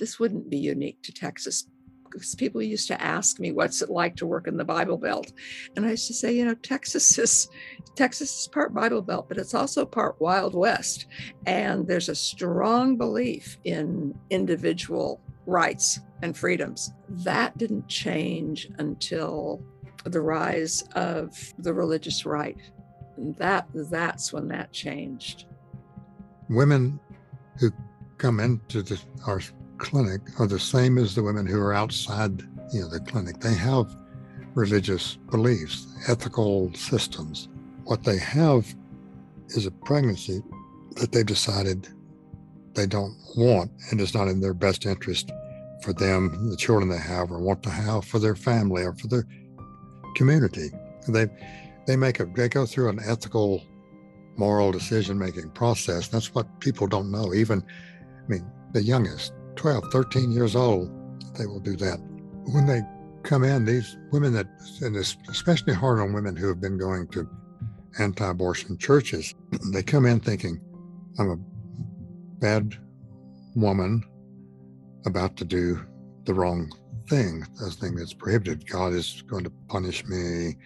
this wouldn't be unique to Texas because people used to ask me what's it like to work in the bible belt? And i used to say you know texas is texas is part bible belt but it's also part wild west. And there's a strong belief in individual rights and freedoms. That didn't change until the rise of the religious right. And that that's when that changed. Women who come into the, our clinic are the same as the women who are outside you know the clinic. They have religious beliefs ethical systems. What they have is a pregnancy that they've decided they don't want and it's not in their best interest for them the children they have or want to have for their family or for their community. They they make a they go through an ethical moral decision making process. That's what people don't know. Even i mean the youngest 12, 13 years old, they will do that. When they come in, these women that, and it's especially hard on women who have been going to anti abortion churches, they come in thinking, I'm a bad woman about to do the wrong thing, the thing that's prohibited. God is going to punish me.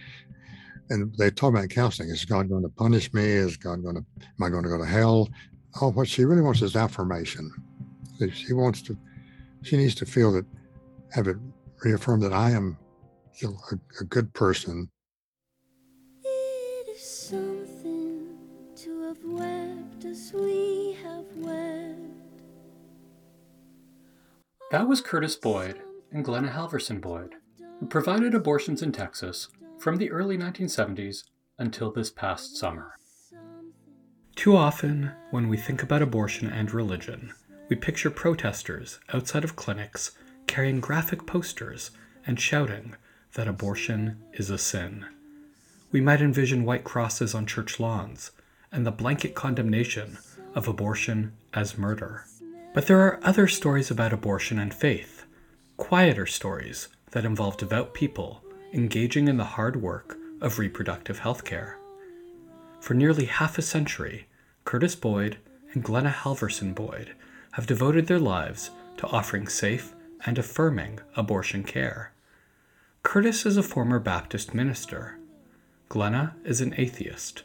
And they talk about counseling. Is God going to punish me? Is God going to, am I going to go to hell? Oh, what she really wants is affirmation she wants to, she needs to feel that, have it reaffirmed that I am you know, a, a good person. It is something to have wept as we have wept. That was Curtis Boyd and Glenna Halvorson Boyd, who provided abortions in Texas from the early 1970s until this past summer. Too often, when we think about abortion and religion, we picture protesters outside of clinics carrying graphic posters and shouting that abortion is a sin. We might envision white crosses on church lawns and the blanket condemnation of abortion as murder. But there are other stories about abortion and faith, quieter stories that involve devout people engaging in the hard work of reproductive health care. For nearly half a century, Curtis Boyd and Glenna Halvorson Boyd have devoted their lives to offering safe and affirming abortion care. Curtis is a former Baptist minister. Glenna is an atheist.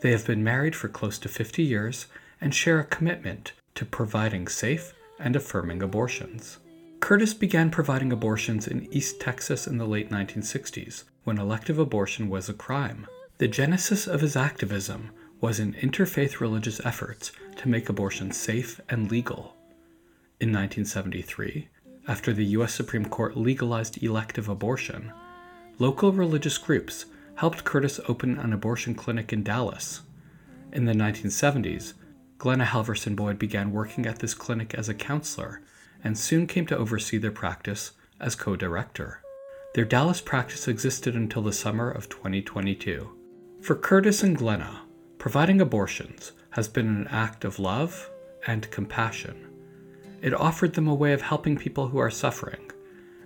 They have been married for close to 50 years and share a commitment to providing safe and affirming abortions. Curtis began providing abortions in East Texas in the late 1960s when elective abortion was a crime. The genesis of his activism was in interfaith religious efforts to make abortion safe and legal. In 1973, after the U.S. Supreme Court legalized elective abortion, local religious groups helped Curtis open an abortion clinic in Dallas. In the 1970s, Glenna Halvorson Boyd began working at this clinic as a counselor and soon came to oversee their practice as co director. Their Dallas practice existed until the summer of 2022. For Curtis and Glenna, Providing abortions has been an act of love and compassion. It offered them a way of helping people who are suffering,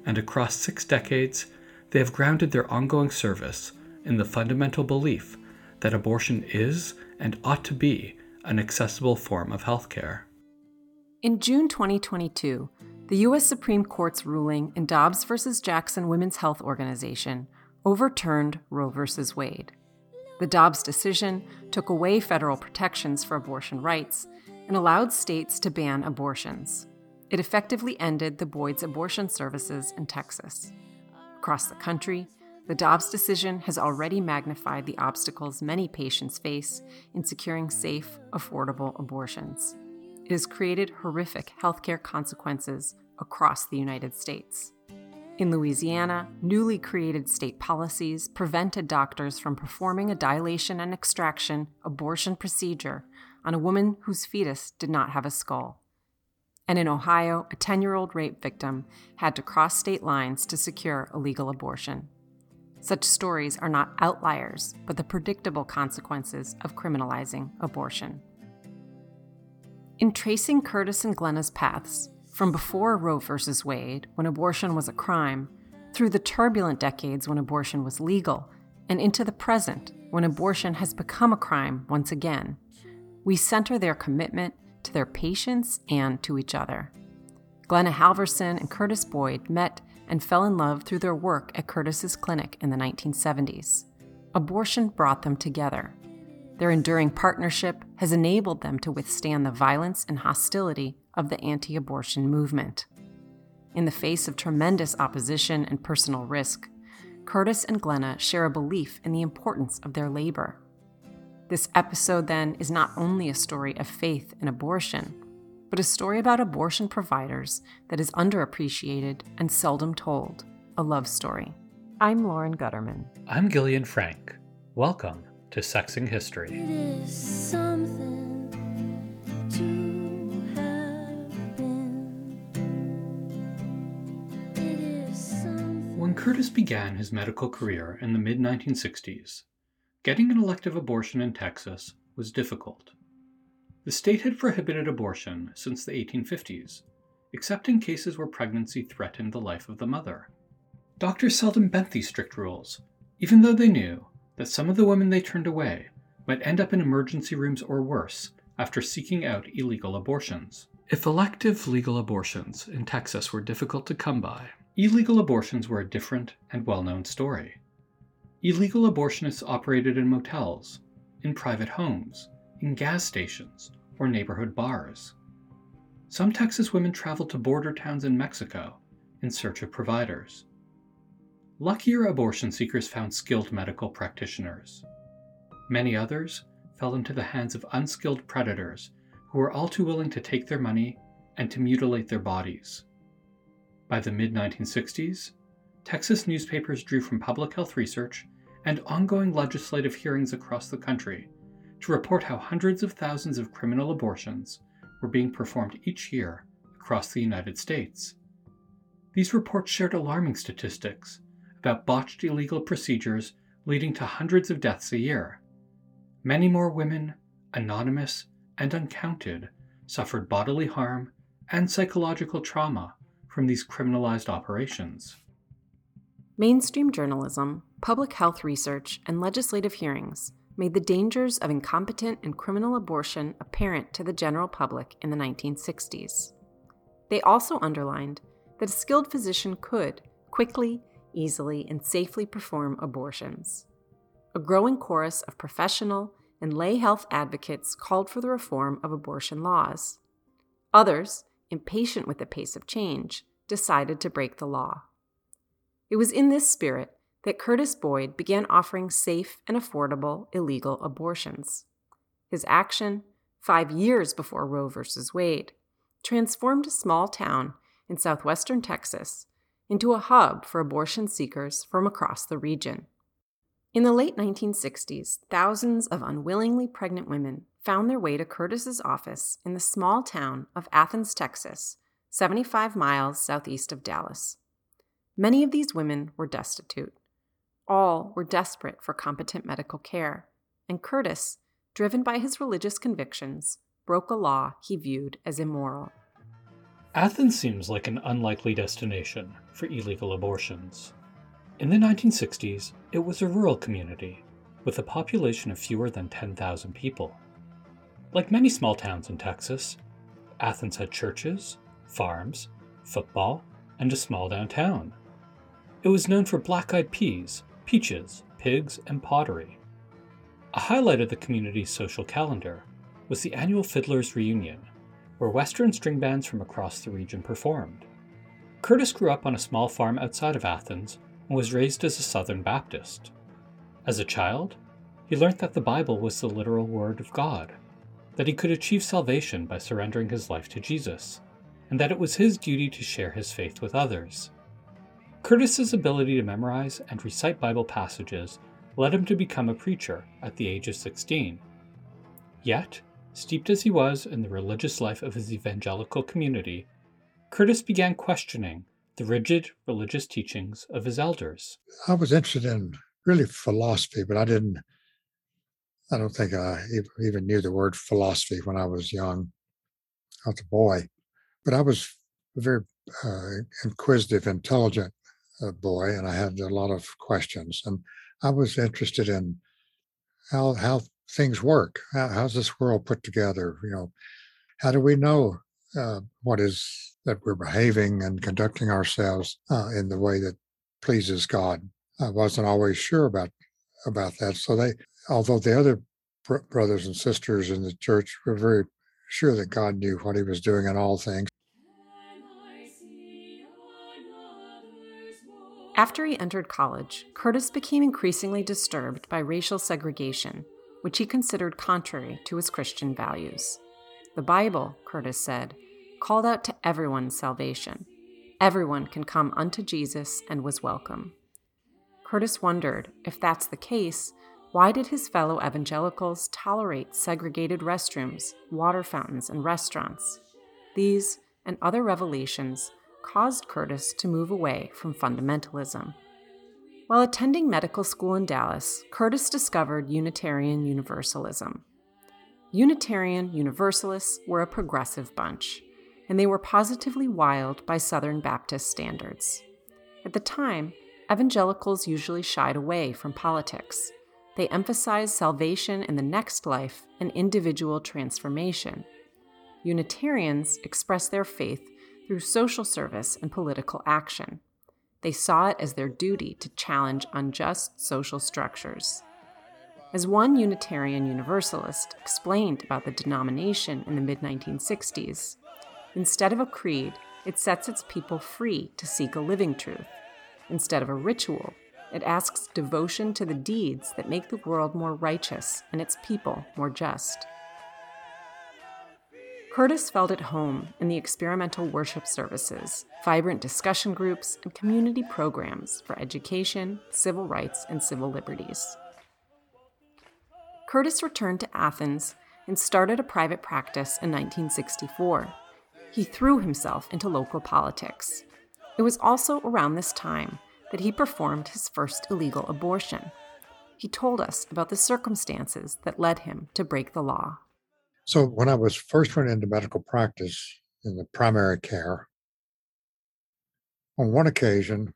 and across six decades, they have grounded their ongoing service in the fundamental belief that abortion is and ought to be an accessible form of healthcare. In June 2022, the U.S. Supreme Court's ruling in Dobbs v. Jackson Women's Health Organization overturned Roe v. Wade. The Dobbs decision took away federal protections for abortion rights and allowed states to ban abortions. It effectively ended the Boyd's abortion services in Texas. Across the country, the Dobbs decision has already magnified the obstacles many patients face in securing safe, affordable abortions. It has created horrific healthcare consequences across the United States. In Louisiana, newly created state policies prevented doctors from performing a dilation and extraction abortion procedure on a woman whose fetus did not have a skull. And in Ohio, a 10 year old rape victim had to cross state lines to secure a legal abortion. Such stories are not outliers, but the predictable consequences of criminalizing abortion. In tracing Curtis and Glenna's paths, from before Roe v. Wade, when abortion was a crime, through the turbulent decades when abortion was legal, and into the present, when abortion has become a crime once again, we center their commitment to their patients and to each other. Glenna Halvorson and Curtis Boyd met and fell in love through their work at Curtis's clinic in the 1970s. Abortion brought them together. Their enduring partnership has enabled them to withstand the violence and hostility of the anti abortion movement. In the face of tremendous opposition and personal risk, Curtis and Glenna share a belief in the importance of their labor. This episode, then, is not only a story of faith in abortion, but a story about abortion providers that is underappreciated and seldom told a love story. I'm Lauren Gutterman. I'm Gillian Frank. Welcome to Sexing History. When Curtis began his medical career in the mid 1960s, getting an elective abortion in Texas was difficult. The state had prohibited abortion since the 1850s, except in cases where pregnancy threatened the life of the mother. Doctors seldom bent these strict rules, even though they knew that some of the women they turned away might end up in emergency rooms or worse after seeking out illegal abortions. If elective legal abortions in Texas were difficult to come by, illegal abortions were a different and well known story. Illegal abortionists operated in motels, in private homes, in gas stations, or neighborhood bars. Some Texas women traveled to border towns in Mexico in search of providers. Luckier abortion seekers found skilled medical practitioners. Many others fell into the hands of unskilled predators who were all too willing to take their money and to mutilate their bodies. By the mid 1960s, Texas newspapers drew from public health research and ongoing legislative hearings across the country to report how hundreds of thousands of criminal abortions were being performed each year across the United States. These reports shared alarming statistics about botched illegal procedures leading to hundreds of deaths a year. Many more women, anonymous and uncounted, suffered bodily harm and psychological trauma from these criminalized operations. Mainstream journalism, public health research, and legislative hearings made the dangers of incompetent and criminal abortion apparent to the general public in the 1960s. They also underlined that a skilled physician could quickly, easily, and safely perform abortions. A growing chorus of professional and lay health advocates called for the reform of abortion laws. Others, impatient with the pace of change, decided to break the law. It was in this spirit that Curtis Boyd began offering safe and affordable illegal abortions. His action, five years before Roe v. Wade, transformed a small town in southwestern Texas into a hub for abortion seekers from across the region. In the late 1960s, thousands of unwillingly pregnant women found their way to Curtis's office in the small town of Athens, Texas, 75 miles southeast of Dallas. Many of these women were destitute. All were desperate for competent medical care, and Curtis, driven by his religious convictions, broke a law he viewed as immoral. Athens seems like an unlikely destination for illegal abortions. In the 1960s, it was a rural community with a population of fewer than 10,000 people. Like many small towns in Texas, Athens had churches, farms, football, and a small downtown. It was known for black eyed peas, peaches, pigs, and pottery. A highlight of the community's social calendar was the annual Fiddler's Reunion, where Western string bands from across the region performed. Curtis grew up on a small farm outside of Athens and was raised as a Southern Baptist. As a child, he learned that the Bible was the literal Word of God, that he could achieve salvation by surrendering his life to Jesus, and that it was his duty to share his faith with others. Curtis's ability to memorize and recite Bible passages led him to become a preacher at the age of 16. Yet, steeped as he was in the religious life of his evangelical community, Curtis began questioning the rigid religious teachings of his elders. I was interested in really philosophy, but I didn't, I don't think I even knew the word philosophy when I was young. I was a boy, but I was a very uh, inquisitive, intelligent a boy, and I had a lot of questions. And I was interested in how how things work. How, how's this world put together? You know, how do we know uh, what is that we're behaving and conducting ourselves uh, in the way that pleases God. I wasn't always sure about about that. So they, although the other br- brothers and sisters in the church were very sure that God knew what He was doing in all things. After he entered college, Curtis became increasingly disturbed by racial segregation, which he considered contrary to his Christian values. The Bible, Curtis said, called out to everyone's salvation. Everyone can come unto Jesus and was welcome. Curtis wondered if that's the case, why did his fellow evangelicals tolerate segregated restrooms, water fountains, and restaurants? These and other revelations caused Curtis to move away from fundamentalism. While attending medical school in Dallas, Curtis discovered Unitarian Universalism. Unitarian Universalists were a progressive bunch, and they were positively wild by Southern Baptist standards. At the time, evangelicals usually shied away from politics. They emphasized salvation in the next life and individual transformation. Unitarians expressed their faith through social service and political action. They saw it as their duty to challenge unjust social structures. As one Unitarian Universalist explained about the denomination in the mid 1960s, instead of a creed, it sets its people free to seek a living truth. Instead of a ritual, it asks devotion to the deeds that make the world more righteous and its people more just. Curtis felt at home in the experimental worship services, vibrant discussion groups, and community programs for education, civil rights, and civil liberties. Curtis returned to Athens and started a private practice in 1964. He threw himself into local politics. It was also around this time that he performed his first illegal abortion. He told us about the circumstances that led him to break the law. So when I was first went into medical practice in the primary care, on one occasion,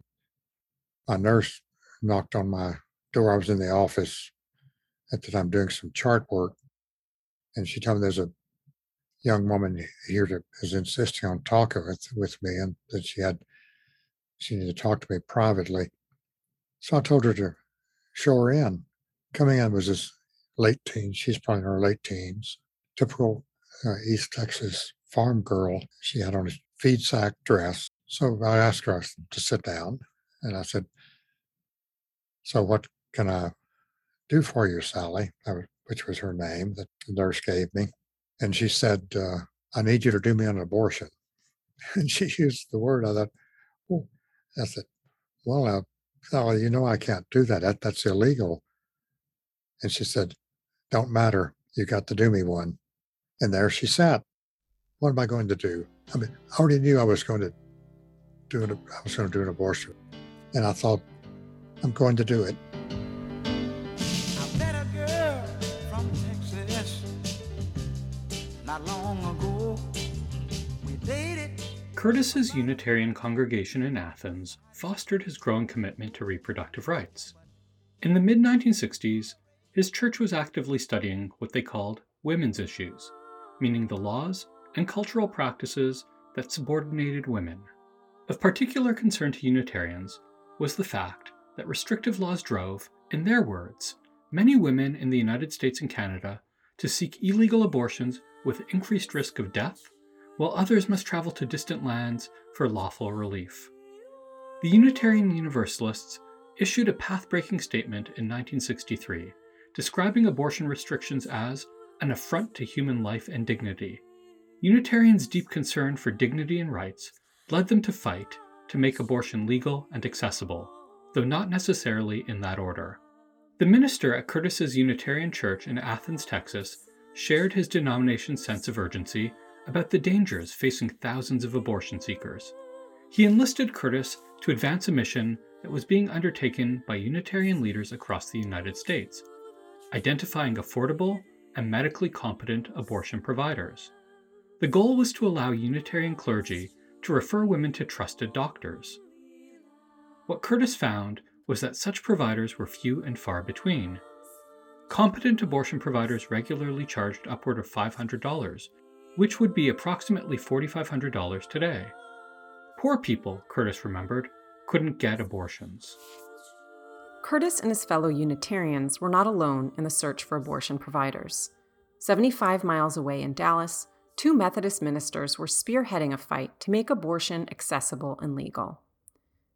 a nurse knocked on my door. I was in the office at the time doing some chart work, and she told me there's a young woman here that is insisting on talking with, with me, and that she had she needed to talk to me privately. So I told her to show her in. Coming in was this late teens. She's probably in her late teens. Typical uh, East Texas farm girl. She had on a feed sack dress. So I asked her to sit down, and I said, "So what can I do for you, Sally, which was her name that the nurse gave me. And she said, uh, I need you to do me an abortion. And she used the word. I thought, oh, I said, well, uh, you know I can't do that. that. That's illegal. And she said, don't matter. You got to do me one. And there she sat. What am I going to do? I mean, I already knew I was going to do it. I was going to do an abortion. And I thought, I'm going to do it. Curtis's Unitarian congregation in Athens fostered his growing commitment to reproductive rights. In the mid 1960s, his church was actively studying what they called women's issues, meaning the laws and cultural practices that subordinated women. Of particular concern to Unitarians was the fact that restrictive laws drove, in their words, many women in the United States and Canada to seek illegal abortions with increased risk of death while others must travel to distant lands for lawful relief. The Unitarian Universalists issued a path breaking statement in 1963 describing abortion restrictions as an affront to human life and dignity. Unitarians' deep concern for dignity and rights led them to fight to make abortion legal and accessible, though not necessarily in that order. The minister at Curtis's Unitarian Church in Athens, Texas, shared his denomination's sense of urgency about the dangers facing thousands of abortion seekers. He enlisted Curtis to advance a mission that was being undertaken by Unitarian leaders across the United States, identifying affordable and medically competent abortion providers. The goal was to allow Unitarian clergy to refer women to trusted doctors. What Curtis found was that such providers were few and far between. Competent abortion providers regularly charged upward of $500 which would be approximately $4,500 today. Poor people, Curtis remembered, couldn't get abortions. Curtis and his fellow Unitarians were not alone in the search for abortion providers. 75 miles away in Dallas, two Methodist ministers were spearheading a fight to make abortion accessible and legal.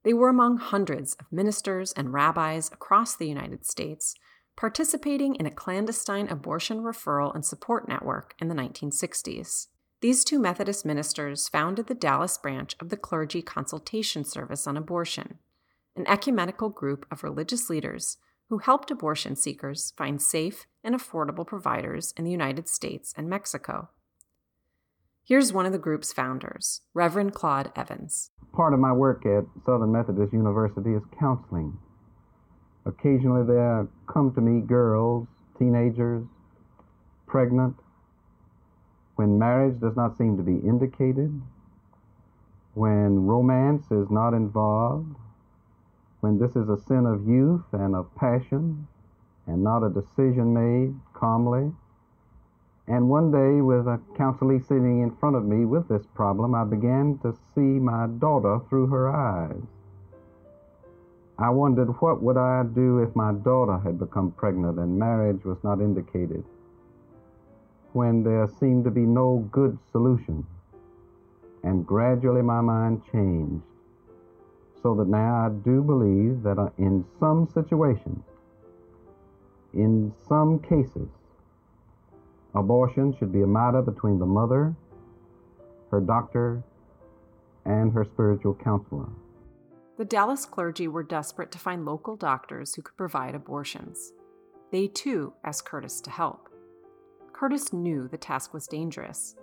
They were among hundreds of ministers and rabbis across the United States participating in a clandestine abortion referral and support network in the 1960s. These two Methodist ministers founded the Dallas branch of the Clergy Consultation Service on Abortion, an ecumenical group of religious leaders who helped abortion seekers find safe and affordable providers in the United States and Mexico. Here's one of the group's founders, Reverend Claude Evans. Part of my work at Southern Methodist University is counseling. Occasionally, there uh, come to me girls, teenagers, pregnant, when marriage does not seem to be indicated, when romance is not involved, when this is a sin of youth and of passion and not a decision made calmly. And one day, with a counselee sitting in front of me with this problem, I began to see my daughter through her eyes. I wondered what would I do if my daughter had become pregnant and marriage was not indicated when there seemed to be no good solution. And gradually my mind changed, so that now I do believe that uh, in some situations, in some cases, abortion should be a matter between the mother, her doctor, and her spiritual counselor. The Dallas clergy were desperate to find local doctors who could provide abortions. They too asked Curtis to help. Curtis knew the task was dangerous.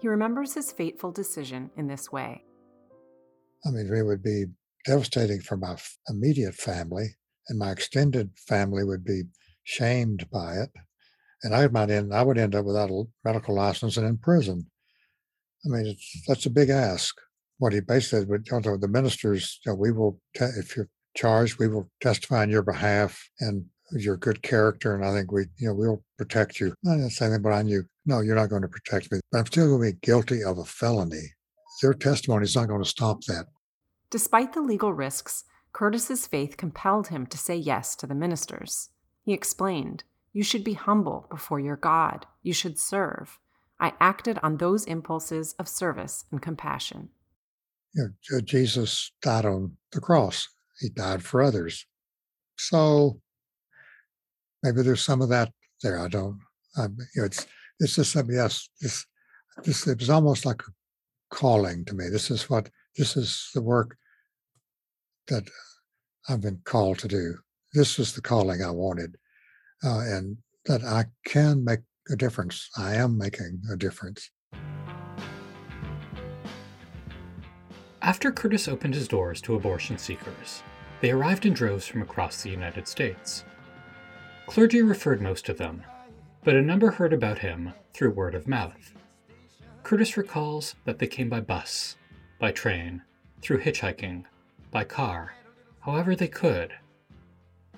He remembers his fateful decision in this way. I mean, it would be devastating for my immediate family, and my extended family would be shamed by it. And I might end, I would end up without a medical license and in prison. I mean, that's a big ask. What he basically said, you know, the ministers, you know, we will, te- if you're charged, we will testify on your behalf and your good character, and I think we, you know, we'll protect you. Not saying that, but I knew, no, you're not going to protect me. But I'm still going to be guilty of a felony. Their testimony is not going to stop that. Despite the legal risks, Curtis's faith compelled him to say yes to the ministers. He explained, You should be humble before your God. You should serve. I acted on those impulses of service and compassion. You know, Jesus died on the cross. He died for others. So maybe there's some of that there. I don't. You know, it's it's just um, yes. This this it was almost like a calling to me. This is what this is the work that I've been called to do. This was the calling I wanted, uh, and that I can make a difference. I am making a difference. After Curtis opened his doors to abortion seekers, they arrived in droves from across the United States. Clergy referred most of them, but a number heard about him through word of mouth. Curtis recalls that they came by bus, by train, through hitchhiking, by car, however they could.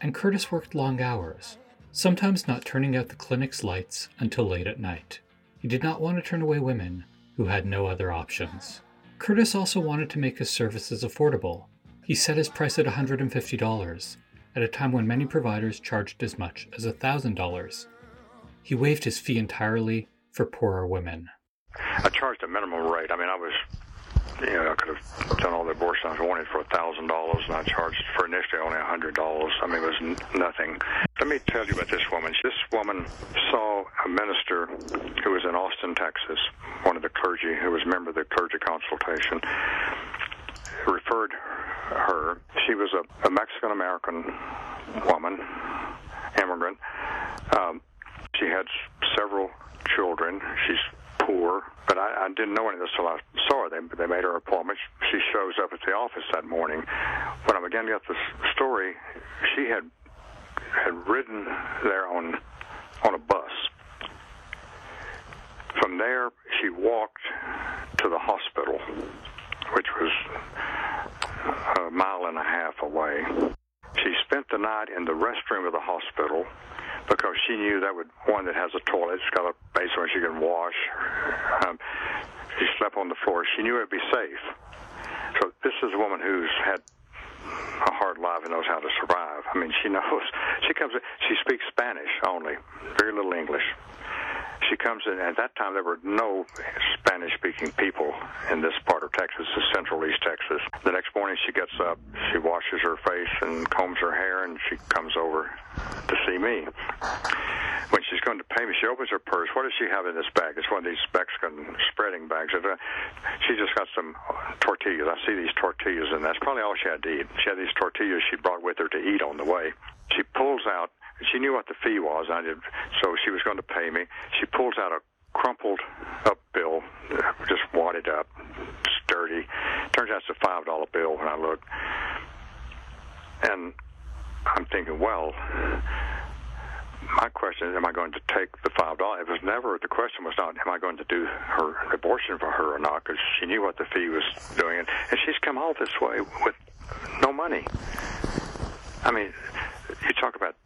And Curtis worked long hours, sometimes not turning out the clinic's lights until late at night. He did not want to turn away women who had no other options. Curtis also wanted to make his services affordable. He set his price at $150 at a time when many providers charged as much as $1,000. He waived his fee entirely for poorer women. I charged a minimum rate. I mean, I was, you know, I could have done all the abortions I wanted for a $1,000, and I charged for initially only a $100. I mean, it was n- nothing. Let me tell you about this woman. This woman saw a minister who was in Austin, Texas, one of the clergy, who was a member of the clergy consultation, referred her. She was a, a Mexican American woman, immigrant. Um, she had several children. She's poor, but I, I didn't know any of this until I saw her. They, they made her appointment. She shows up at the office that morning. When I began to get the story, she had had ridden there on on a bus. From there, she walked to the hospital, which was a mile and a half away. She spent the night in the restroom of the hospital because she knew that would one that has a toilet, it's got a basin where she can wash. Um, she slept on the floor. She knew it'd be safe. So this is a woman who's had a hard life and knows how to survive. I mean, she knows. She comes. She speaks Spanish only, very little English she comes in. At that time, there were no Spanish-speaking people in this part of Texas, the Central East Texas. The next morning, she gets up, she washes her face and combs her hair, and she comes over to see me. When she's going to pay me, she opens her purse. What does she have in this bag? It's one of these Mexican spreading bags. She just got some tortillas. I see these tortillas, and that's probably all she had to eat. She had these tortillas she brought with her to eat on the way. She pulls out she knew what the fee was. I so she was going to pay me. She pulls out a crumpled up bill, uh, just wadded up, sturdy. Turns out it's a five dollar bill when I look, and I'm thinking, well. My question is, am I going to take the five dollars? It was never. The question was not, am I going to do her abortion for her or not? Because she knew what the fee was doing, and she's come all this way with no money. I mean, you talk about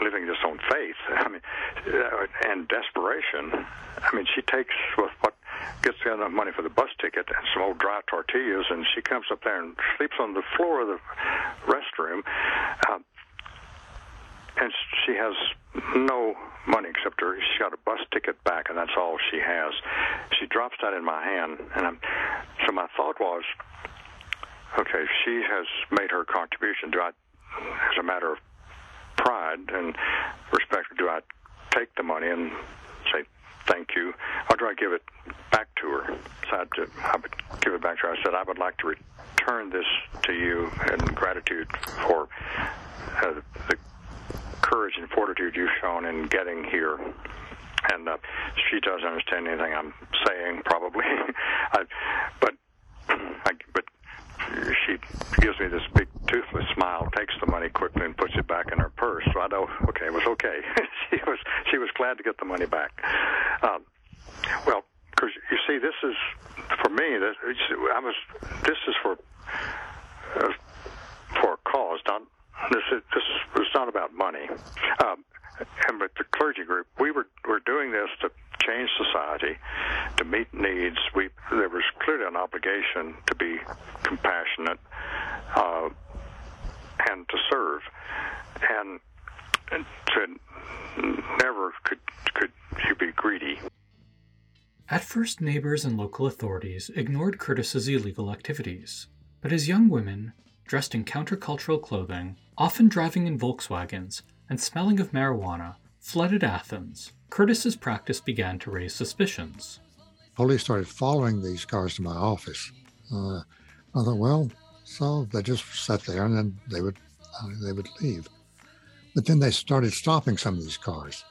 living just on faith. I mean, uh, and desperation. I mean, she takes what gets enough money for the bus ticket and some old dry tortillas, and she comes up there and sleeps on the floor of the restroom. Uh, and she has no money except her. She's got a bus ticket back, and that's all she has. She drops that in my hand, and I'm, so my thought was, okay, she has made her contribution. Do I, as a matter of pride and respect. Do I take the money and say thank you, or do I give it back to her? So I'd, I would give it back to her. I said I would like to return this to you in gratitude for uh, the courage and fortitude you've shown in getting here and uh, she doesn't understand anything I'm saying, probably. I, but I, but she gives me this big toothless smile, takes the money quickly, and puts it back in her purse. So I know, okay, it was okay. she was she was glad to get the money back. Um, well, because you see, this is for me. This I was. This is for uh, for a cause. Not this. Is, this was not about money. Um, and with the clergy group, we were were doing this to change society, to meet needs. We there was clearly an obligation to be compassionate uh, and to serve, and, to never could could you be greedy. At first, neighbors and local authorities ignored Curtis's illegal activities, but as young women, dressed in countercultural clothing, often driving in Volkswagens, and smelling of marijuana, flooded Athens, Curtis's practice began to raise suspicions. Police started following these cars to my office. Uh, I thought, well, so they just sat there and then they would uh, they would leave. But then they started stopping some of these cars.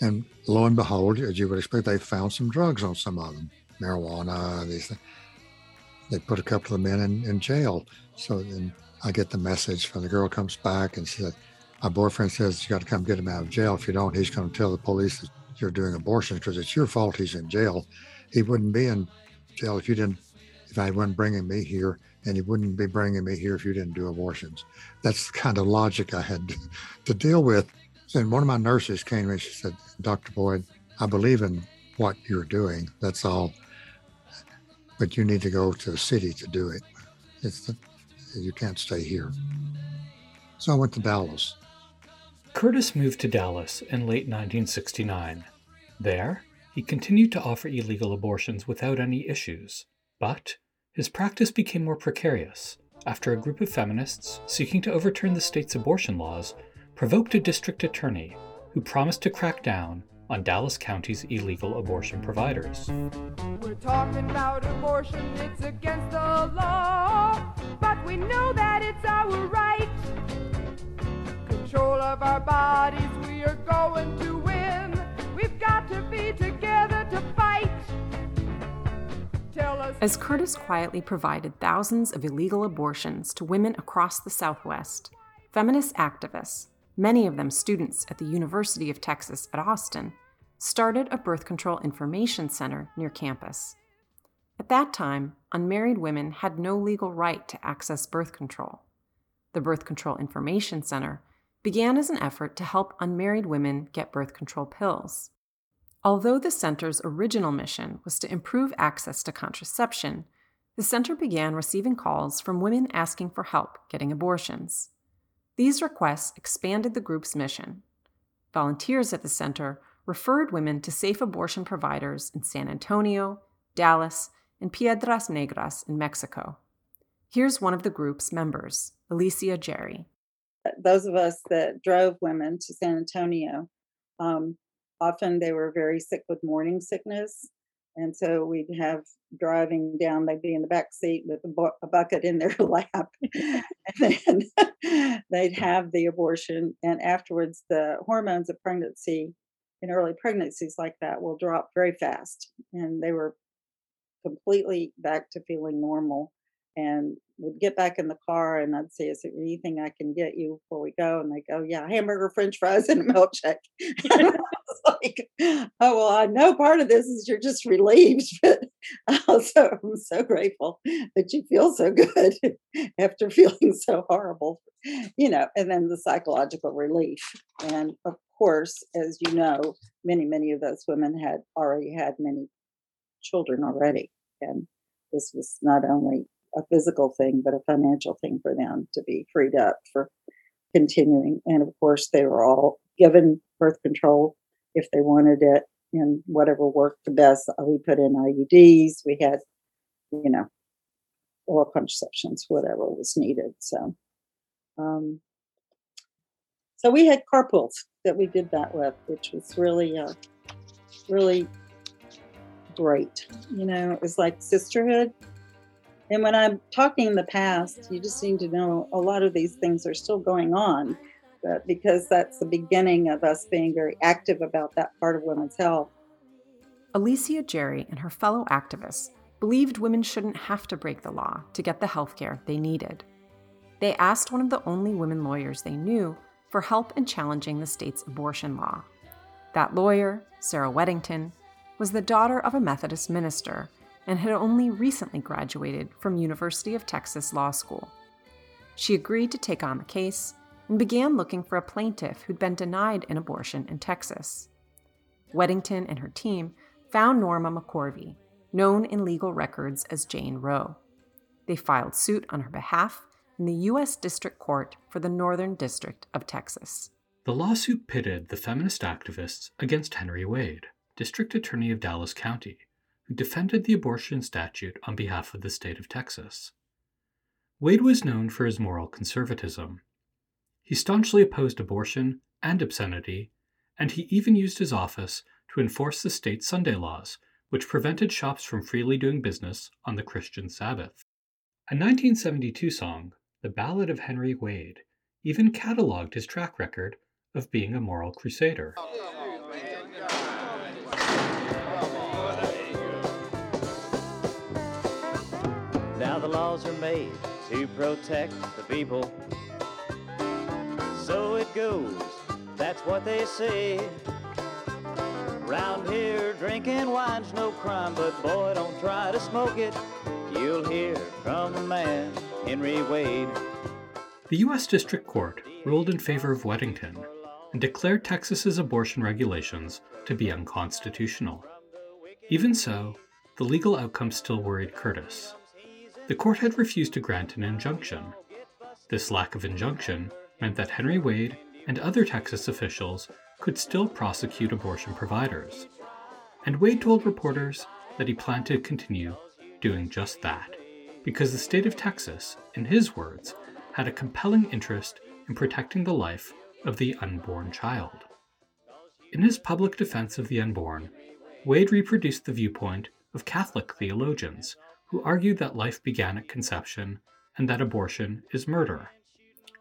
And lo and behold, as you would expect, they found some drugs on some of them, marijuana, these things. They put a couple of men in, in jail. So then I get the message from the girl comes back and she said, my boyfriend says you got to come get him out of jail. If you don't, he's going to tell the police that you're doing abortions because it's your fault he's in jail. He wouldn't be in jail if you didn't, if I wasn't bringing me here, and he wouldn't be bringing me here if you didn't do abortions. That's the kind of logic I had to deal with. And one of my nurses came to me. She said, Dr. Boyd, I believe in what you're doing. That's all. But you need to go to the city to do it. It's the, you can't stay here. So I went to Dallas. Curtis moved to Dallas in late 1969. There, he continued to offer illegal abortions without any issues, but his practice became more precarious after a group of feminists seeking to overturn the state's abortion laws provoked a district attorney who promised to crack down on Dallas County's illegal abortion providers. We're talking about abortion, it's against the law, but we know that it's our right of our bodies, we are going to win. We've got to be together to fight. As Curtis quietly provided thousands of illegal abortions to women across the Southwest, feminist activists, many of them students at the University of Texas at Austin, started a birth control information center near campus. At that time, unmarried women had no legal right to access birth control. The the Birth Control Information Center, began as an effort to help unmarried women get birth control pills. Although the center's original mission was to improve access to contraception, the center began receiving calls from women asking for help getting abortions. These requests expanded the group's mission. Volunteers at the center referred women to safe abortion providers in San Antonio, Dallas, and Piedras Negras in Mexico. Here's one of the group's members, Alicia Jerry. Those of us that drove women to San Antonio, um, often they were very sick with morning sickness. And so we'd have driving down, they'd be in the back seat with a, bu- a bucket in their lap. and then they'd have the abortion. And afterwards, the hormones of pregnancy in early pregnancies like that will drop very fast. And they were completely back to feeling normal and would get back in the car and I'd say, Is there anything I can get you before we go? And they go, Yeah, hamburger, french fries, and a milkshake. like, oh well, I know part of this is you're just relieved, but also I'm so grateful that you feel so good after feeling so horrible. You know, and then the psychological relief. And of course, as you know, many, many of those women had already had many children already. And this was not only physical thing, but a financial thing for them to be freed up for continuing. And of course, they were all given birth control if they wanted it and whatever worked the best. Uh, we put in IUDs, we had, you know, oral contraceptions, whatever was needed. So, um, so we had carpools that we did that with, which was really, uh, really great. You know, it was like sisterhood. And when I'm talking in the past, you just seem to know a lot of these things are still going on but because that's the beginning of us being very active about that part of women's health. Alicia Jerry and her fellow activists believed women shouldn't have to break the law to get the health care they needed. They asked one of the only women lawyers they knew for help in challenging the state's abortion law. That lawyer, Sarah Weddington, was the daughter of a Methodist minister and had only recently graduated from University of Texas Law School. She agreed to take on the case and began looking for a plaintiff who'd been denied an abortion in Texas. Weddington and her team found Norma McCorvey, known in legal records as Jane Roe. They filed suit on her behalf in the U.S. District Court for the Northern District of Texas. The lawsuit pitted the feminist activists against Henry Wade, District Attorney of Dallas County, who defended the abortion statute on behalf of the state of Texas. Wade was known for his moral conservatism. He staunchly opposed abortion and obscenity, and he even used his office to enforce the state's Sunday laws, which prevented shops from freely doing business on the Christian Sabbath. A 1972 song, The Ballad of Henry Wade, even cataloged his track record of being a moral crusader. Now the laws are made to protect the people. So it goes, that's what they say. Round here, drinking wine's no crime, but boy, don't try to smoke it. You'll hear from the man, Henry Wade. The U.S. District Court ruled in favor of Weddington and declared Texas's abortion regulations to be unconstitutional. Even so, the legal outcome still worried Curtis. The court had refused to grant an injunction. This lack of injunction meant that Henry Wade and other Texas officials could still prosecute abortion providers. And Wade told reporters that he planned to continue doing just that, because the state of Texas, in his words, had a compelling interest in protecting the life of the unborn child. In his public defense of the unborn, Wade reproduced the viewpoint of Catholic theologians who argued that life began at conception and that abortion is murder.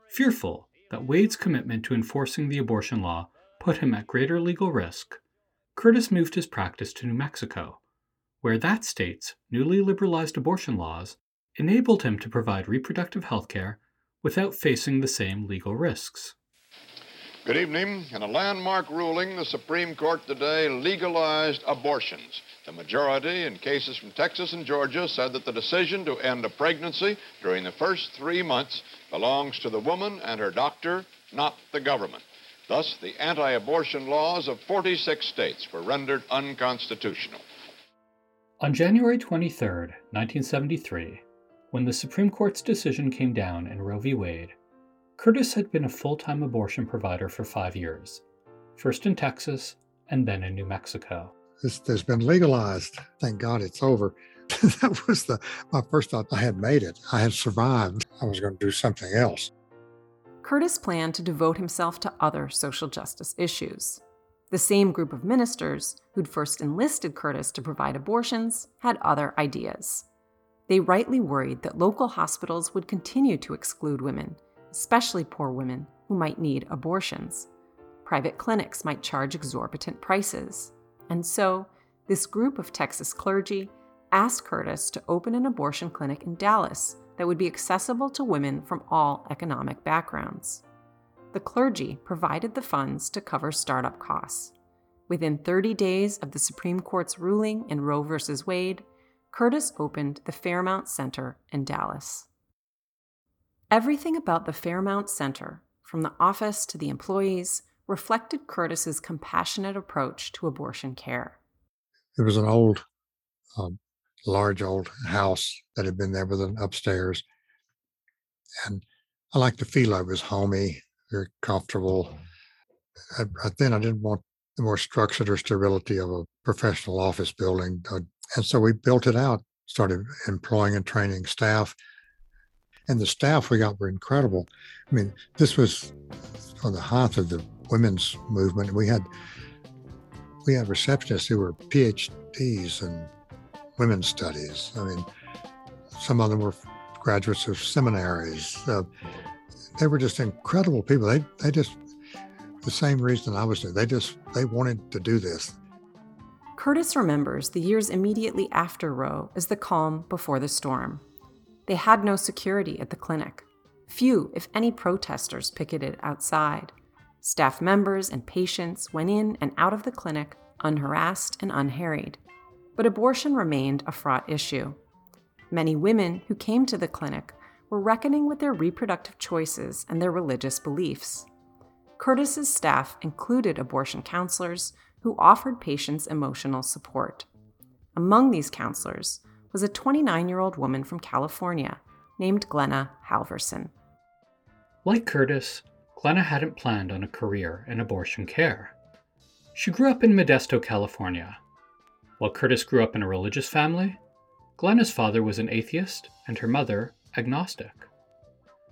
Fearful that Wade's commitment to enforcing the abortion law put him at greater legal risk, Curtis moved his practice to New Mexico, where that state's newly liberalized abortion laws enabled him to provide reproductive health care without facing the same legal risks. Good evening. In a landmark ruling, the Supreme Court today legalized abortions. The majority in cases from Texas and Georgia said that the decision to end a pregnancy during the first three months belongs to the woman and her doctor, not the government. Thus, the anti abortion laws of 46 states were rendered unconstitutional. On January 23, 1973, when the Supreme Court's decision came down in Roe v. Wade, Curtis had been a full time abortion provider for five years, first in Texas and then in New Mexico. This has been legalized. Thank God it's over. that was the my first thought. I had made it. I had survived. I was going to do something else. Curtis planned to devote himself to other social justice issues. The same group of ministers who'd first enlisted Curtis to provide abortions had other ideas. They rightly worried that local hospitals would continue to exclude women, especially poor women who might need abortions. Private clinics might charge exorbitant prices. And so, this group of Texas clergy asked Curtis to open an abortion clinic in Dallas that would be accessible to women from all economic backgrounds. The clergy provided the funds to cover startup costs. Within 30 days of the Supreme Court's ruling in Roe v. Wade, Curtis opened the Fairmount Center in Dallas. Everything about the Fairmount Center, from the office to the employees, reflected Curtis's compassionate approach to abortion care. It was an old um, large old house that had been there with an upstairs. And I liked the feel it. was homey, very comfortable. I, I, then I didn't want the more structured or sterility of a professional office building. Uh, and so we built it out, started employing and training staff. And the staff we got were incredible. I mean, this was on the height of the women's movement. We had we had receptionists who were PhDs in women's studies. I mean, some of them were graduates of seminaries. Uh, they were just incredible people. They they just the same reason I was there. They just they wanted to do this. Curtis remembers the years immediately after Roe as the calm before the storm. They had no security at the clinic. Few, if any, protesters picketed outside. Staff members and patients went in and out of the clinic unharassed and unharried but abortion remained a fraught issue. Many women who came to the clinic were reckoning with their reproductive choices and their religious beliefs. Curtis's staff included abortion counselors who offered patients emotional support. Among these counselors was a 29 year old woman from California named Glenna Halvorson. Like Curtis, Glenna hadn't planned on a career in abortion care. She grew up in Modesto, California, while Curtis grew up in a religious family, Glenna's father was an atheist and her mother agnostic.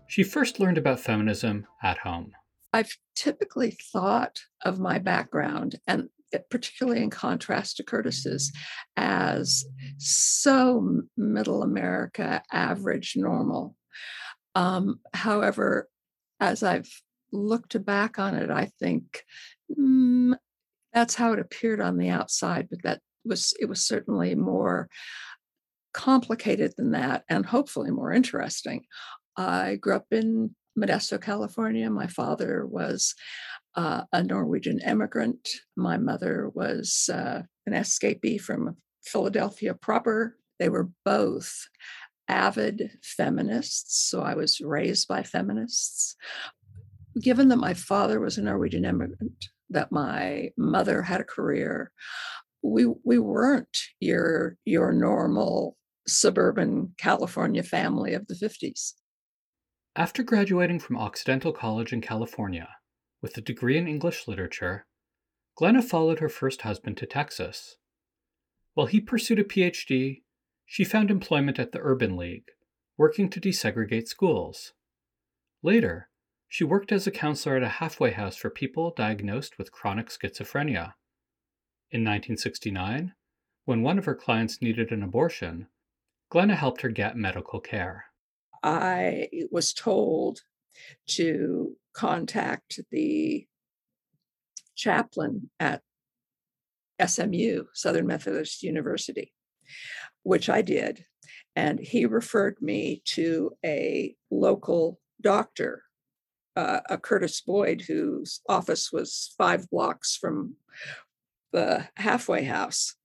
She first learned about feminism at home. I've typically thought of my background, and particularly in contrast to Curtis's, as so middle America, average, normal. Um, however, as I've looked back on it, I think mm, that's how it appeared on the outside, but that was it was certainly more complicated than that and hopefully more interesting. I grew up in Modesto, California. My father was uh, a Norwegian immigrant. My mother was uh, an escapee from Philadelphia proper. They were both avid feminists, so I was raised by feminists. Given that my father was a Norwegian immigrant, that my mother had a career, we we weren't your your normal suburban California family of the 50s. After graduating from Occidental College in California with a degree in English literature, Glenna followed her first husband to Texas. While he pursued a PhD, she found employment at the Urban League, working to desegregate schools. Later, she worked as a counselor at a halfway house for people diagnosed with chronic schizophrenia. In 1969, when one of her clients needed an abortion, Glenna helped her get medical care. I was told to contact the chaplain at SMU, Southern Methodist University, which I did. And he referred me to a local doctor uh, a Curtis Boyd whose office was five blocks from the halfway house.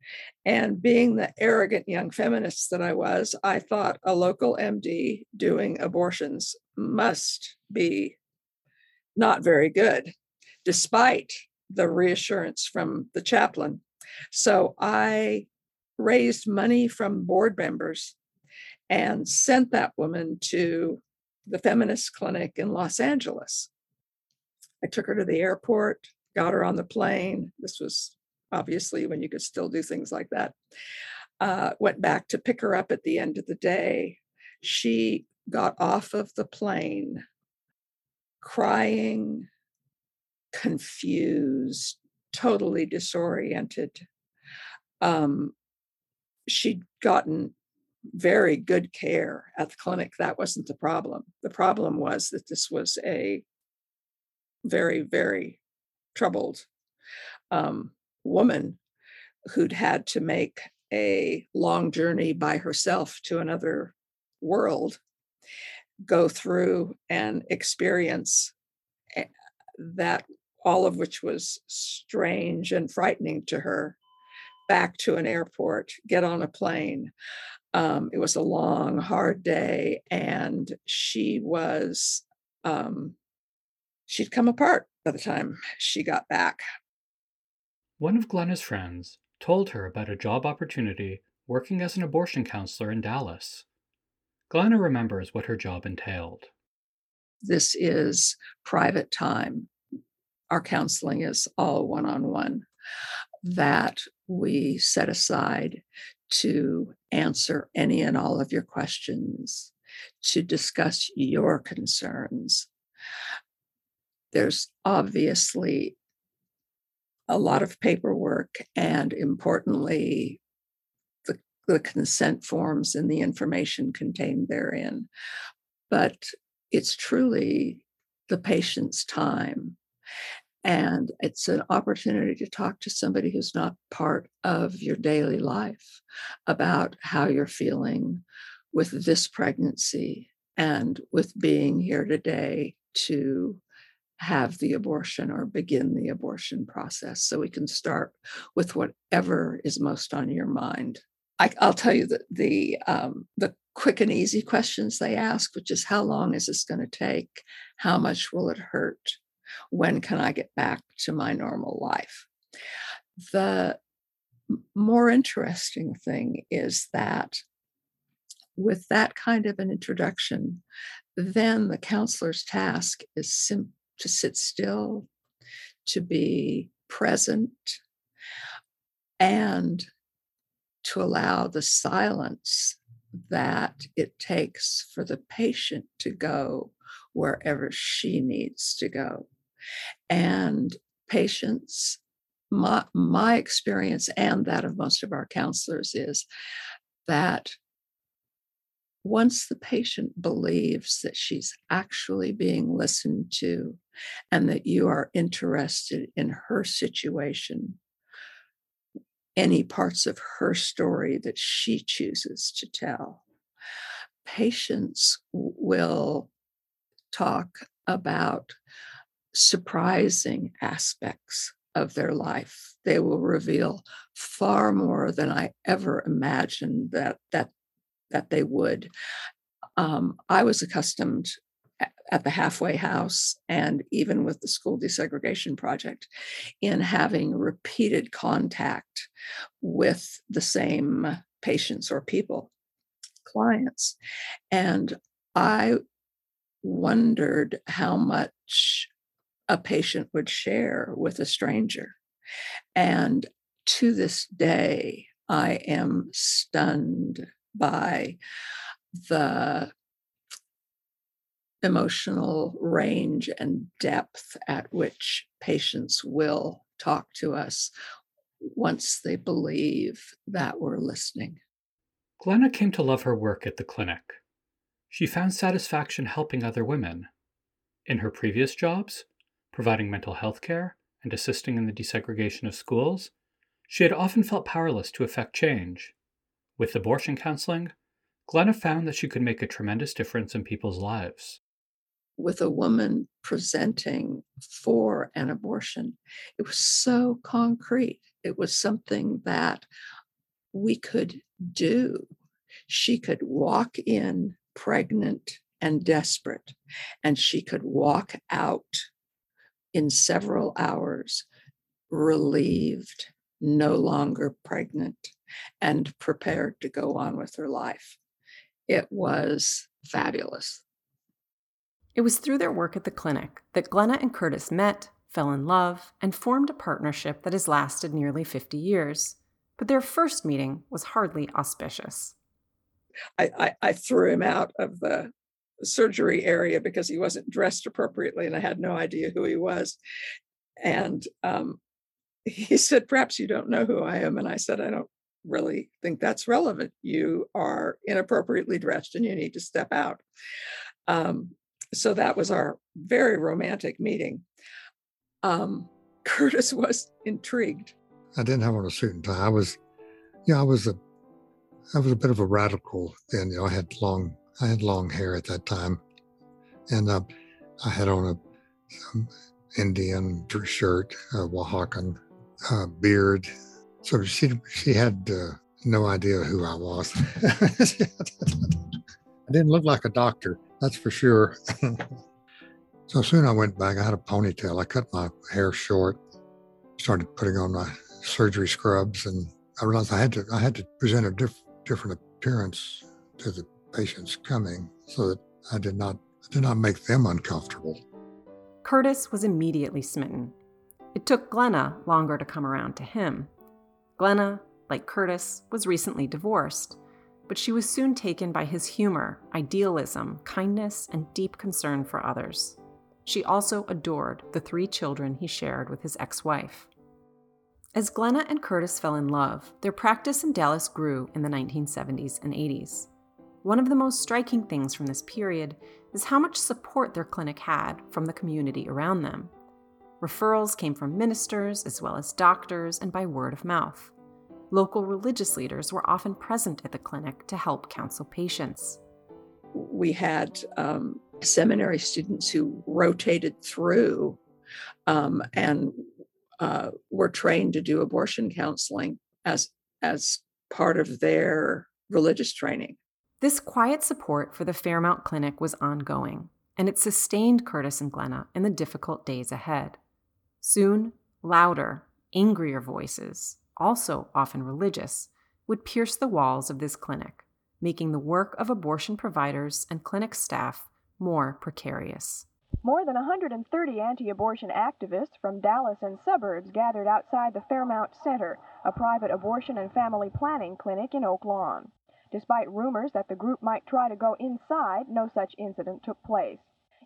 And being the arrogant young feminist that I was, I thought a local MD doing abortions must be not very good, despite the reassurance from the chaplain. So I raised money from board members and sent that woman to the feminist clinic in Los Angeles. I took her to the airport, got her on the plane. This was obviously when you could still do things like that. Uh, went back to pick her up at the end of the day. She got off of the plane crying, confused, totally disoriented. Um, she'd gotten very good care at the clinic. That wasn't the problem. The problem was that this was a very, very troubled um, woman who'd had to make a long journey by herself to another world, go through and experience eh, that, all of which was strange and frightening to her, back to an airport, get on a plane. Um, it was a long, hard day, and she was, um, she'd come apart by the time she got back. One of Glenna's friends told her about a job opportunity working as an abortion counselor in Dallas. Glenna remembers what her job entailed. This is private time. Our counseling is all one on one that we set aside to answer any and all of your questions, to discuss your concerns. There's obviously a lot of paperwork and importantly the, the consent forms and the information contained therein. But it's truly the patient's time. And it's an opportunity to talk to somebody who's not part of your daily life about how you're feeling with this pregnancy and with being here today to have the abortion or begin the abortion process. So we can start with whatever is most on your mind. I, will tell you that the um, the quick and easy questions they ask, which is how long is this going to take? How much will it hurt? When can I get back to my normal life? The more interesting thing is that with that kind of an introduction, then the counselor's task is sim- to sit still, to be present, and to allow the silence that it takes for the patient to go wherever she needs to go. And patients, my, my experience and that of most of our counselors is that once the patient believes that she's actually being listened to and that you are interested in her situation, any parts of her story that she chooses to tell, patients will talk about surprising aspects of their life. They will reveal far more than I ever imagined that that that they would. Um, I was accustomed at the halfway house and even with the school desegregation project in having repeated contact with the same patients or people, clients. And I wondered how much a patient would share with a stranger. And to this day, I am stunned by the emotional range and depth at which patients will talk to us once they believe that we're listening. Glenna came to love her work at the clinic. She found satisfaction helping other women. In her previous jobs, providing mental health care and assisting in the desegregation of schools, she had often felt powerless to effect change. With abortion counseling, Glenna found that she could make a tremendous difference in people's lives. with a woman presenting for an abortion, it was so concrete. It was something that we could do. She could walk in pregnant and desperate, and she could walk out in several hours relieved, no longer pregnant, and prepared to go on with her life. It was fabulous. It was through their work at the clinic that Glenna and Curtis met, fell in love, and formed a partnership that has lasted nearly 50 years. But their first meeting was hardly auspicious. I, I, I threw him out of the surgery area because he wasn't dressed appropriately and I had no idea who he was. And um, he said, Perhaps you don't know who I am. And I said, I don't really think that's relevant. You are inappropriately dressed and you need to step out. Um, so that was our very romantic meeting. Um, Curtis was intrigued. I didn't have on a suit and tie. I was, yeah, I was a, I was a bit of a radical then. You know, I had long, I had long hair at that time, and uh, I had on a Indian shirt, a Oaxacan uh, beard. So she she had uh, no idea who I was. I didn't look like a doctor, that's for sure. so soon I went back. I had a ponytail. I cut my hair short, started putting on my surgery scrubs, and I realized I had to I had to present a diff, different appearance to the patients coming, so that I did not I did not make them uncomfortable. Curtis was immediately smitten. It took Glenna longer to come around to him. Glenna, like Curtis, was recently divorced but she was soon taken by his humor, idealism, kindness, and deep concern for others. She also adored the three children he shared with his ex wife. As Glenna and Curtis fell in love, their practice in Dallas grew in the 1970s and 80s. One of the most striking things from this period is how much support their clinic had from the community around them. Referrals came from ministers as well as doctors and by word of mouth local religious leaders were often present at the clinic to help counsel patients. We had um, seminary students who rotated through um, and uh, were trained to do abortion counseling as as part of their religious training. This quiet support for the Fairmount Clinic was ongoing, and it sustained Curtis and Glenna in the difficult days ahead. Soon, louder, angrier voices, also often religious, would pierce the walls of this clinic, making the work of abortion providers and clinic staff more precarious. More than 130 anti abortion activists from Dallas and suburbs gathered outside the Fairmount Center, a private abortion and family planning clinic in Oak Lawn. Despite rumors that the group might try to go inside, no such incident took place.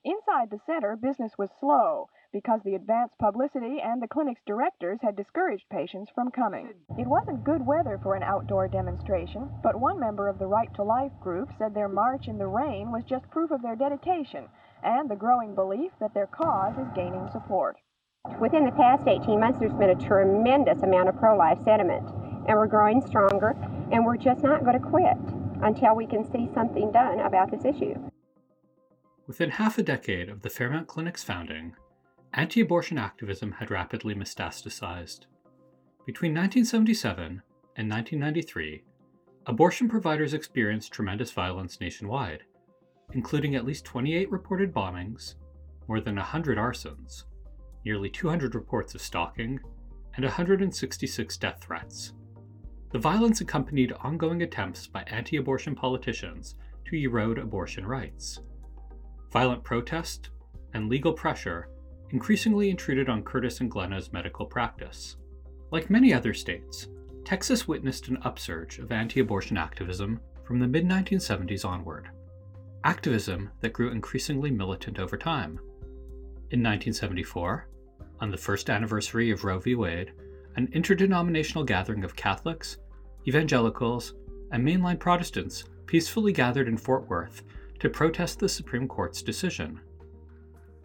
Inside the center, business was slow because the advance publicity and the clinic's directors had discouraged patients from coming. It wasn't good weather for an outdoor demonstration, but one member of the Right to Life group said their march in the rain was just proof of their dedication and the growing belief that their cause is gaining support. Within the past 18 months, there's been a tremendous amount of pro life sentiment, and we're growing stronger, and we're just not going to quit until we can see something done about this issue. Within half a decade of the Fairmount Clinic's founding, anti abortion activism had rapidly metastasized. Between 1977 and 1993, abortion providers experienced tremendous violence nationwide, including at least 28 reported bombings, more than 100 arsons, nearly 200 reports of stalking, and 166 death threats. The violence accompanied ongoing attempts by anti abortion politicians to erode abortion rights. Violent protest and legal pressure increasingly intruded on Curtis and Glenna's medical practice. Like many other states, Texas witnessed an upsurge of anti abortion activism from the mid 1970s onward, activism that grew increasingly militant over time. In 1974, on the first anniversary of Roe v. Wade, an interdenominational gathering of Catholics, evangelicals, and mainline Protestants peacefully gathered in Fort Worth to protest the Supreme Court's decision.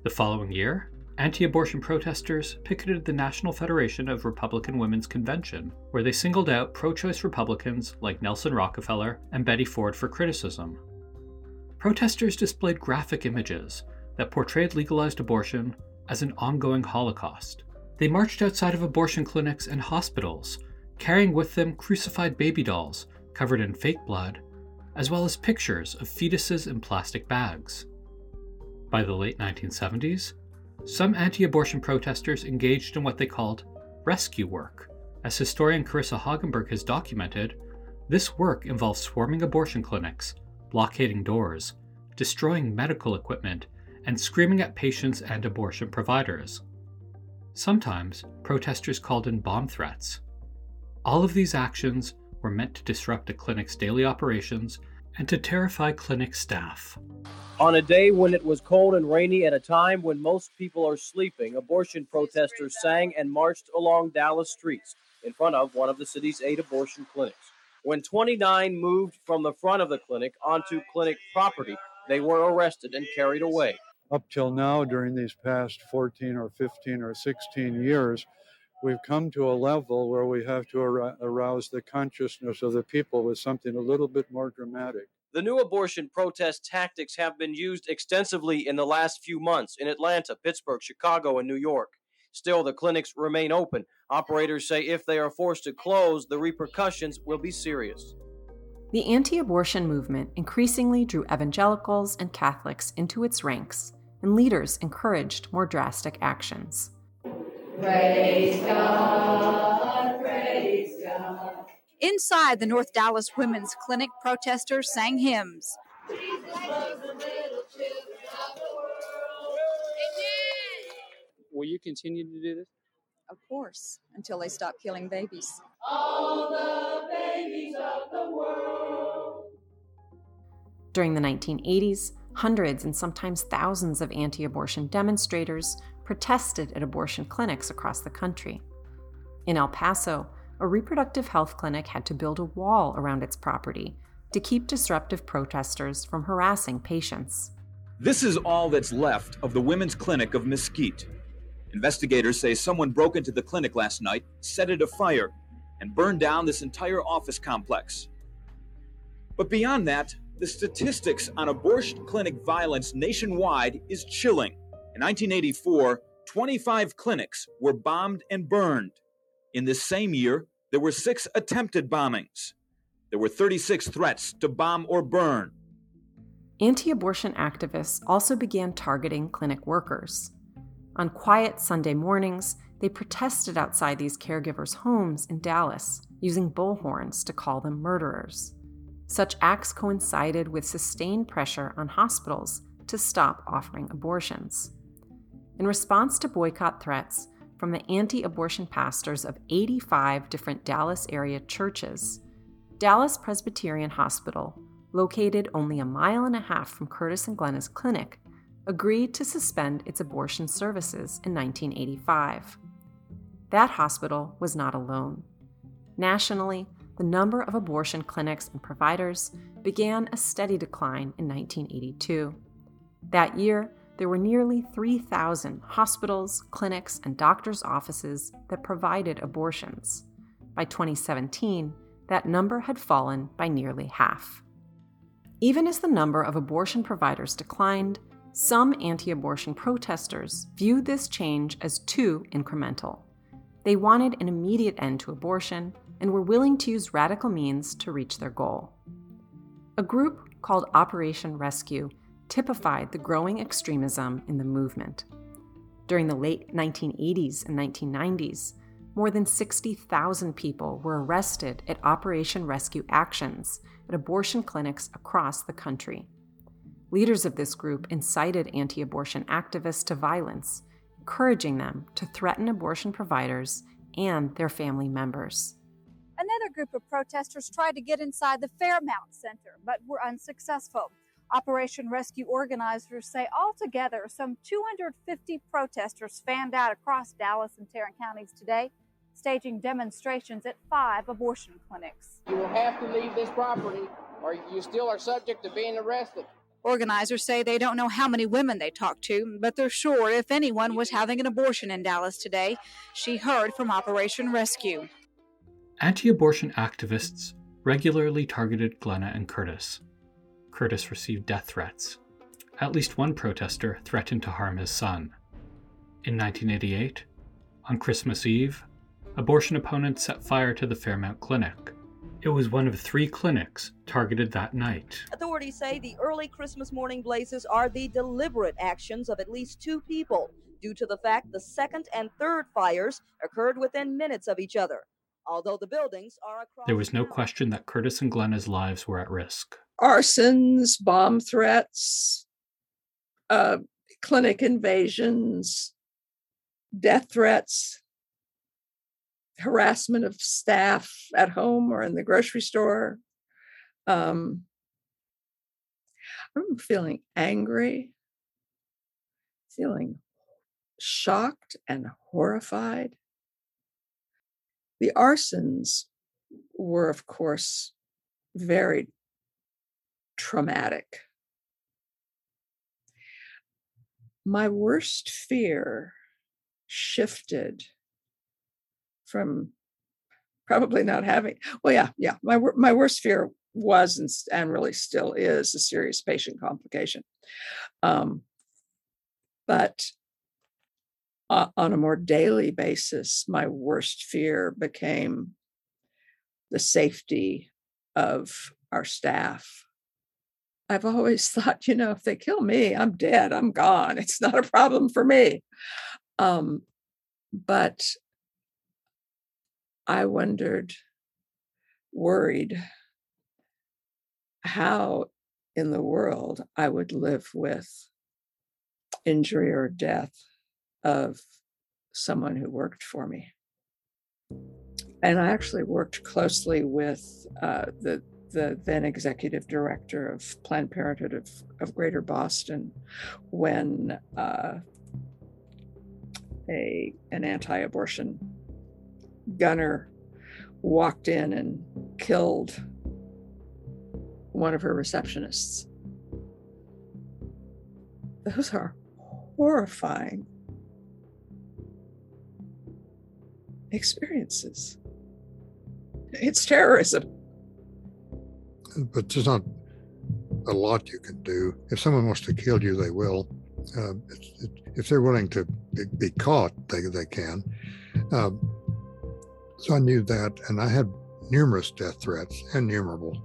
The following year, anti abortion protesters picketed the National Federation of Republican Women's Convention, where they singled out pro choice Republicans like Nelson Rockefeller and Betty Ford for criticism. Protesters displayed graphic images that portrayed legalized abortion as an ongoing Holocaust. They marched outside of abortion clinics and hospitals, carrying with them crucified baby dolls covered in fake blood, as well as pictures of fetuses in plastic bags. By the late 1970s, some anti abortion protesters engaged in what they called rescue work. As historian Karissa Haugeberg has documented, this work involves swarming abortion clinics, blockading doors, destroying medical equipment, and screaming at patients and abortion providers. Sometimes, protesters called in bomb threats. All of these actions were meant to disrupt a clinic's daily operations and to terrify clinic staff. On a day when it was cold and rainy at a time when most people are sleeping, abortion protesters sang and marched along Dallas streets in front of one of the city's eight abortion clinics. When 29 moved from the front of the clinic onto clinic property, they were arrested and carried away. Up till now, during these past 14 or 15 or 16 years, we've come to a level where we have to arouse the consciousness of the people with something a little bit more dramatic. The new abortion protest tactics have been used extensively in the last few months in Atlanta, Pittsburgh, Chicago, and New York. Still, the clinics remain open. Operators say if they are forced to close, the repercussions will be serious. The anti abortion movement increasingly drew evangelicals and Catholics into its ranks, and leaders encouraged more drastic actions. Praise God, praise God. Inside the North Dallas Women's Clinic, protesters sang hymns. Will you continue to do this? Of course, until they stop killing babies. All the babies of the world. During the 1980s, hundreds and sometimes thousands of anti abortion demonstrators protested at abortion clinics across the country. In El Paso, a reproductive health clinic had to build a wall around its property to keep disruptive protesters from harassing patients. This is all that's left of the Women's Clinic of Mesquite. Investigators say someone broke into the clinic last night, set it afire, and burned down this entire office complex. But beyond that, the statistics on abortion clinic violence nationwide is chilling. In 1984, 25 clinics were bombed and burned. In this same year, there were six attempted bombings. There were 36 threats to bomb or burn. Anti abortion activists also began targeting clinic workers. On quiet Sunday mornings, they protested outside these caregivers' homes in Dallas, using bullhorns to call them murderers. Such acts coincided with sustained pressure on hospitals to stop offering abortions. In response to boycott threats from the anti abortion pastors of 85 different Dallas area churches, Dallas Presbyterian Hospital, located only a mile and a half from Curtis and Glenna's clinic, agreed to suspend its abortion services in 1985. That hospital was not alone. Nationally, the number of abortion clinics and providers began a steady decline in 1982. That year, there were nearly 3,000 hospitals, clinics, and doctors' offices that provided abortions. By 2017, that number had fallen by nearly half. Even as the number of abortion providers declined, some anti abortion protesters viewed this change as too incremental. They wanted an immediate end to abortion and were willing to use radical means to reach their goal. A group called Operation Rescue typified the growing extremism in the movement. During the late 1980s and 1990s, more than 60,000 people were arrested at Operation Rescue actions at abortion clinics across the country. Leaders of this group incited anti abortion activists to violence, encouraging them to threaten abortion providers and their family members. Another group of protesters tried to get inside the Fairmount Center, but were unsuccessful. Operation Rescue organizers say altogether some 250 protesters fanned out across Dallas and Tarrant counties today, staging demonstrations at five abortion clinics. You will have to leave this property or you still are subject to being arrested. Organizers say they don't know how many women they talked to, but they're sure if anyone was having an abortion in Dallas today, she heard from Operation Rescue. Anti abortion activists regularly targeted Glenna and Curtis. Curtis received death threats. at least one protester threatened to harm his son. In 1988, on Christmas Eve, abortion opponents set fire to the Fairmount Clinic. It was one of three clinics targeted that night. Authorities say the early Christmas morning blazes are the deliberate actions of at least two people, due to the fact the second and third fires occurred within minutes of each other. Although the buildings are across There was no question that Curtis and Glenna's lives were at risk. Arsons, bomb threats, uh, clinic invasions, death threats, harassment of staff at home or in the grocery store. Um, I'm feeling angry, feeling shocked and horrified. The arsons were, of course, very traumatic. My worst fear shifted from probably not having well yeah yeah my my worst fear was and, and really still is a serious patient complication um, but uh, on a more daily basis my worst fear became the safety of our staff. I've always thought you know if they kill me i'm dead i'm gone it's not a problem for me. Um, but I wondered, worried, how in the world I would live with injury or death of someone who worked for me. And I actually worked closely with uh, the the then executive director of Planned Parenthood of, of Greater Boston when uh, a an anti-abortion gunner walked in and killed one of her receptionists. Those are horrifying experiences. It's terrorism. but there's not a lot you can do. If someone wants to kill you, they will. It's- it- if they're willing to be, caught, they they can. Um, so I knew that, and I had numerous death threats, innumerable.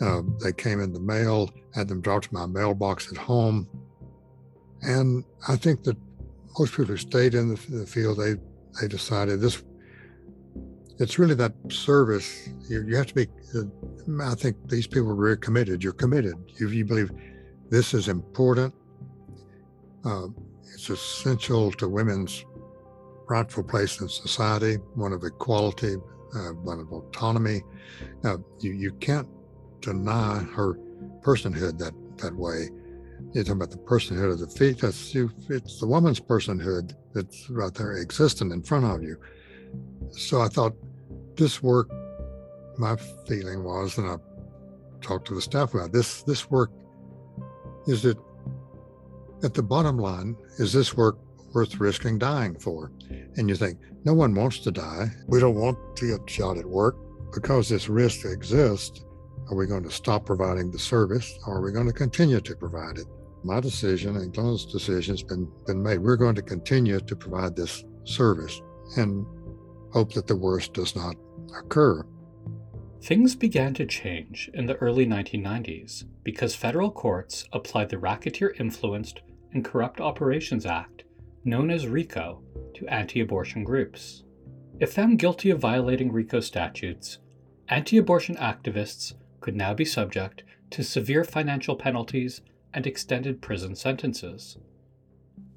Uh, they came in the mail, had them dropped to my mailbox at home, and I think that most people who stayed in the, the field, they they decided this. It's really that service. You, you have to be. Uh, I think these people are very committed. You're committed. You, you believe this is important. Uh, it's essential to women's rightful place in society, one of equality, uh, one of autonomy. Uh, you, you can't deny her personhood that, that way. You're talking about the personhood of the fetus. You, it's the woman's personhood that's right there existing in front of you. So I thought this work, my feeling was, and I talked to the staff about this, this work is it at the bottom line, is this work worth risking dying for? And you think, no one wants to die. We don't want to get shot at work because this risk exists. Are we going to stop providing the service or are we going to continue to provide it? My decision and Glenn's decision has been, been made. We're going to continue to provide this service and hope that the worst does not occur. Things began to change in the early 1990s because federal courts applied the Racketeer Influenced and Corrupt Operations Act, known as RICO, to anti abortion groups. If found guilty of violating RICO statutes, anti abortion activists could now be subject to severe financial penalties and extended prison sentences.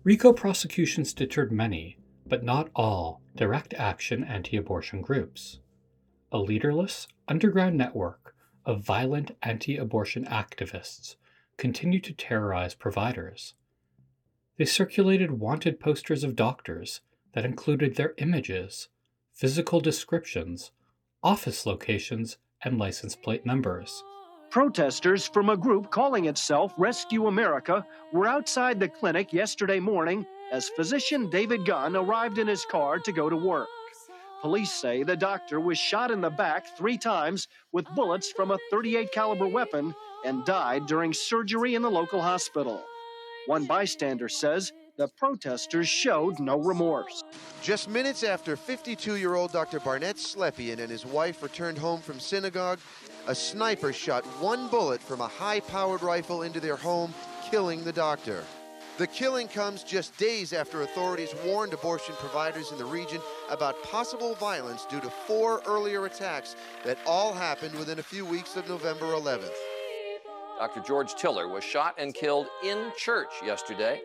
RICO prosecutions deterred many, but not all, direct action anti abortion groups a leaderless underground network of violent anti abortion activists continued to terrorize providers. They circulated wanted posters of doctors that included their images, physical descriptions, office locations, and license plate numbers. Protesters from a group calling itself Rescue America were outside the clinic yesterday morning as physician David Gunn arrived in his car to go to work. Police say the doctor was shot in the back 3 times with bullets from a 38 caliber weapon and died during surgery in the local hospital. One bystander says the protesters showed no remorse. Just minutes after 52 year old Dr. Barnett Slepian and his wife returned home from synagogue, a sniper shot one bullet from a high powered rifle into their home, killing the doctor. The killing comes just days after authorities warned abortion providers in the region about possible violence due to four earlier attacks that all happened within a few weeks of November 11th. Dr. George Tiller was shot and killed in church yesterday.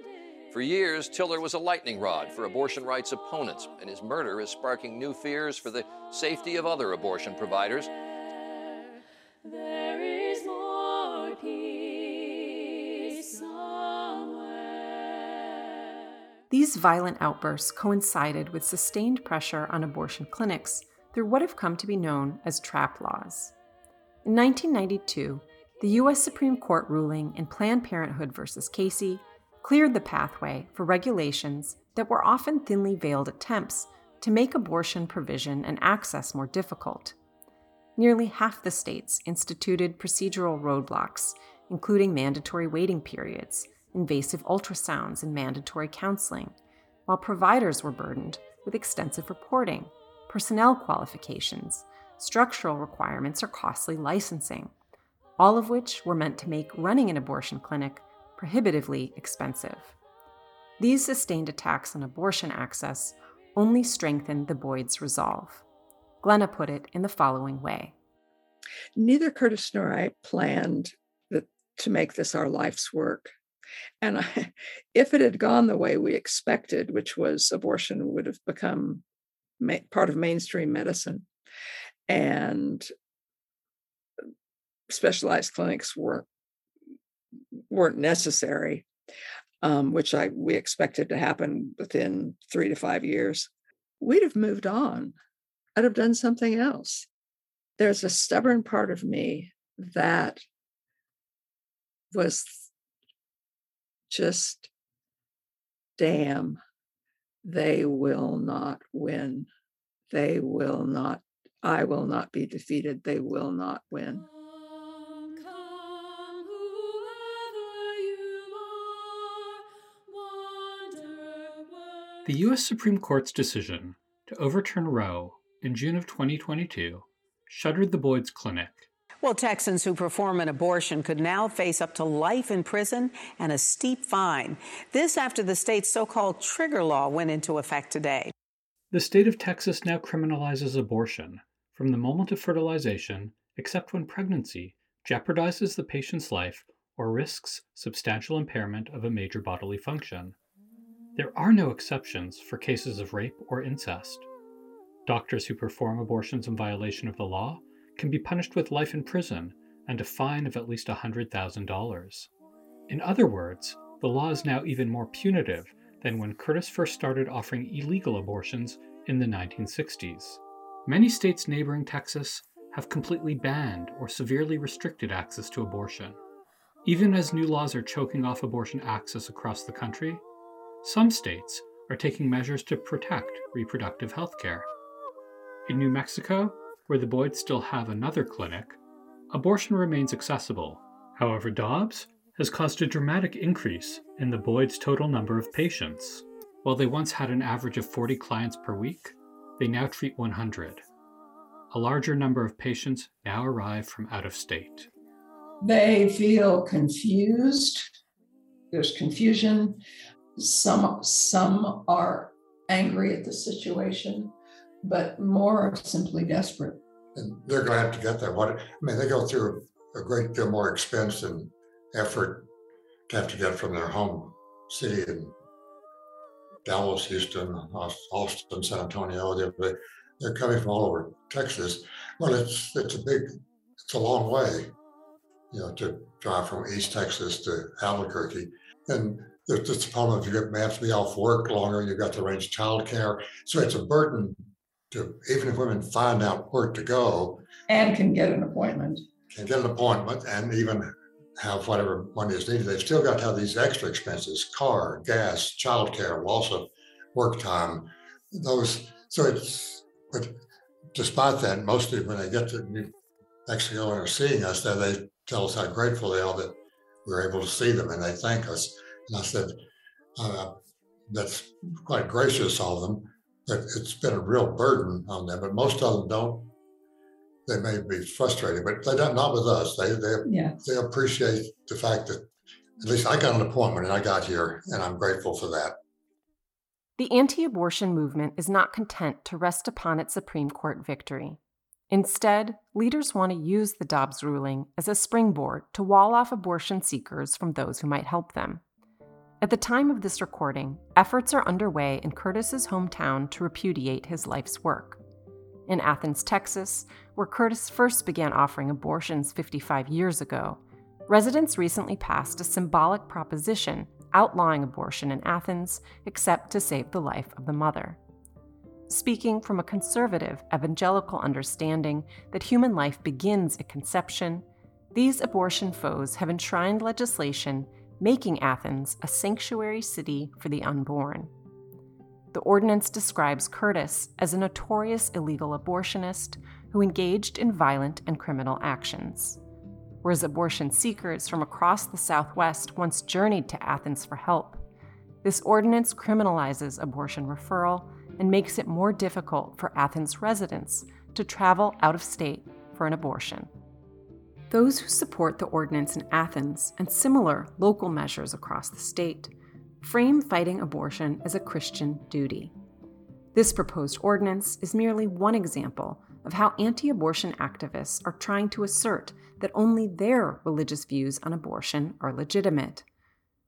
For years, Tiller was a lightning rod for abortion rights opponents, and his murder is sparking new fears for the safety of other abortion providers. These violent outbursts coincided with sustained pressure on abortion clinics through what have come to be known as trap laws. In 1992, the U.S. Supreme Court ruling in Planned Parenthood v. Casey cleared the pathway for regulations that were often thinly veiled attempts to make abortion provision and access more difficult. Nearly half the states instituted procedural roadblocks, including mandatory waiting periods, invasive ultrasounds, and mandatory counseling, while providers were burdened with extensive reporting, personnel qualifications, structural requirements, or costly licensing, all of which were meant to make running an abortion clinic prohibitively expensive. These sustained attacks on abortion access only strengthened the Boyd's resolve. Glenna put it in the following way Neither Curtis nor I planned that, to make this our life's work. And I, if it had gone the way we expected, which was abortion would have become ma- part of mainstream medicine, and specialized clinics weren't weren't necessary, um, which I we expected to happen within three to five years, we'd have moved on. I'd have done something else. There's a stubborn part of me that was just damn, they will not win. They will not, I will not be defeated. They will not win. The U.S. Supreme Court's decision to overturn Roe in June of 2022 shuttered the Boyd's Clinic. Well, Texans who perform an abortion could now face up to life in prison and a steep fine. This after the state's so called trigger law went into effect today. The state of Texas now criminalizes abortion from the moment of fertilization, except when pregnancy jeopardizes the patient's life or risks substantial impairment of a major bodily function. There are no exceptions for cases of rape or incest. Doctors who perform abortions in violation of the law can be punished with life in prison and a fine of at least $100,000. In other words, the law is now even more punitive than when Curtis first started offering illegal abortions in the 1960s. Many states neighboring Texas have completely banned or severely restricted access to abortion. Even as new laws are choking off abortion access across the country, some states are taking measures to protect reproductive health care. In New Mexico, where the Boyds still have another clinic, abortion remains accessible. However, Dobbs has caused a dramatic increase in the Boyds' total number of patients. While they once had an average of 40 clients per week, they now treat 100. A larger number of patients now arrive from out of state. They feel confused. There's confusion. Some some are angry at the situation, but more are simply desperate. And they're glad to have to get there. What I mean, they go through a great deal more expense and effort to have to get from their home city in Dallas, Houston, Austin, San Antonio. They're, they're coming from all over Texas. Well, it's it's a big, it's a long way, you know, to drive from East Texas to Albuquerque, and there's this problem if you have to be off work longer. You've got to arrange childcare, so it's a burden to even if women find out where to go and can get an appointment, can get an appointment, and even have whatever money is needed. They've still got to have these extra expenses: car, gas, childcare, loss of work time. Those so it's but despite that, mostly when they get to New Mexico and are seeing us, then they tell us how grateful they are that we're able to see them, and they thank us. And I said, uh, that's quite gracious of them. But it's been a real burden on them, but most of them don't. They may be frustrated, but they don't. Not with us. They they Yeah. they appreciate the fact that at least I got an appointment and I got here, and I'm grateful for that. The anti abortion movement is not content to rest upon its Supreme Court victory. Instead, leaders want to use the Dobbs ruling as a springboard to wall off abortion seekers from those who might help them. At the time of this recording, efforts are underway in Curtis's hometown to repudiate his life's work. In Athens, Texas, where Curtis first began offering abortions 55 years ago, residents recently passed a symbolic proposition outlawing abortion in Athens except to save the life of the mother. Speaking from a conservative evangelical understanding that human life begins at conception, these abortion foes have enshrined legislation making Athens a sanctuary city for the unborn. The ordinance describes Curtis as a notorious illegal abortionist who engaged in violent and criminal actions. Whereas abortion seekers from across the Southwest once journeyed to Athens for help, this ordinance criminalizes abortion referral and makes it more difficult for Athens residents to travel out of state for an abortion. Those who support the ordinance in Athens and similar local measures across the state frame fighting abortion as a Christian duty. This proposed ordinance is merely one example of how anti abortion activists are trying to assert that only their religious views on abortion are legitimate.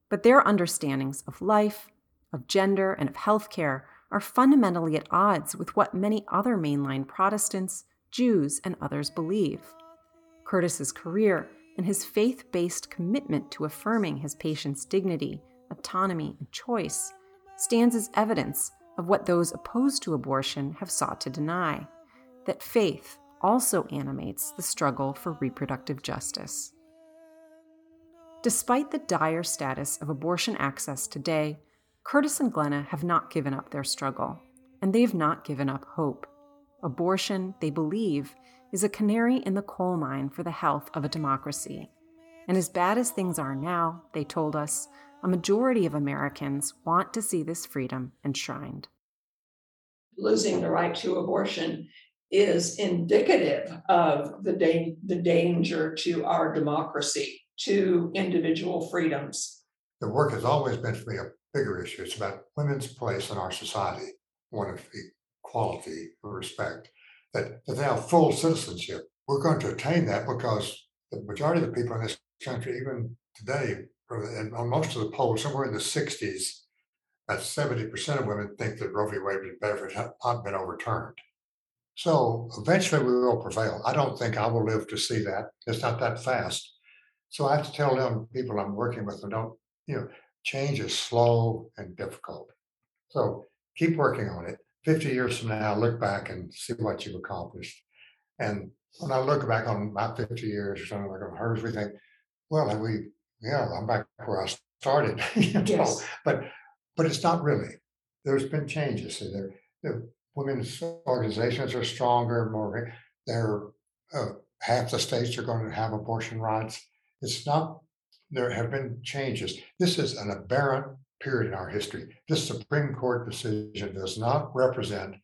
But their understandings of life, of gender, and of healthcare are fundamentally at odds with what many other mainline Protestants, Jews, and others believe. Curtis's career and his faith based commitment to affirming his patients' dignity, autonomy, and choice stands as evidence of what those opposed to abortion have sought to deny that faith also animates the struggle for reproductive justice. Despite the dire status of abortion access today, Curtis and Glenna have not given up their struggle, and they have not given up hope. Abortion, they believe, is a canary in the coal mine for the health of a democracy. And as bad as things are now, they told us, a majority of Americans want to see this freedom enshrined. Losing the right to abortion is indicative of the, da- the danger to our democracy, to individual freedoms. The work has always been for me a bigger issue. It's about women's place in our society, one of equality, respect, that, they have full citizenship. We're going to attain that because the majority of the people in this country, even today, and on most of the polls, somewhere in the 60s, about 70% of women think that Roe v. Wade was better if it had not been overturned. So eventually we will prevail. I don't think I will live to see that. It's not that fast. So I have to tell them people I'm working with, don't, you know, change is slow and difficult. So keep working on it. 50 years from now, look back and see what you've accomplished. And when I look back on my 50 years or something like on hers, we think, well, have we, yeah, I'm back where I started. you know? Yes. But but it's not really. There's been changes. So there, the women's organizations are stronger, more they're uh, half the states are going to have abortion rights. It's not there have been changes. This is an aberrant period in our history. This Supreme Court decision does not represent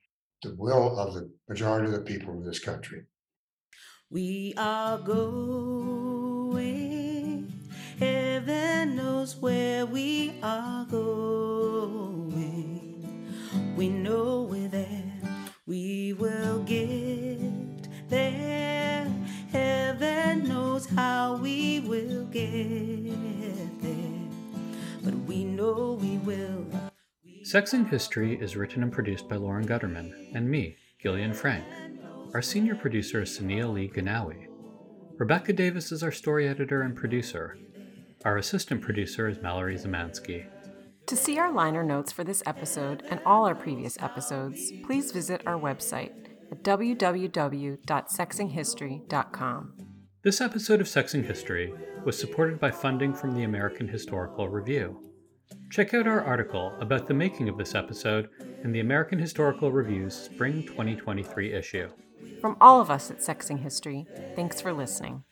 the will of the majority of the people of this country. We are going, heaven knows where we are going. We know we're there, we will get there. Heaven knows how we will get we know we will. Sexing History is written and produced by Lauren Gutterman and me, Gillian Frank. Our senior producer is Saniya Lee Ghanoui. Rebecca Davis is our story editor and producer. Our assistant producer is Mallory Zamansky. To see our liner notes for this episode and all our previous episodes, please visit our website at www.sexinghistory.com. This episode of Sexing History was supported by funding from the American Historical Review. Check out our article about the making of this episode in the American Historical Review's Spring 2023 issue. From all of us at Sexing History, thanks for listening.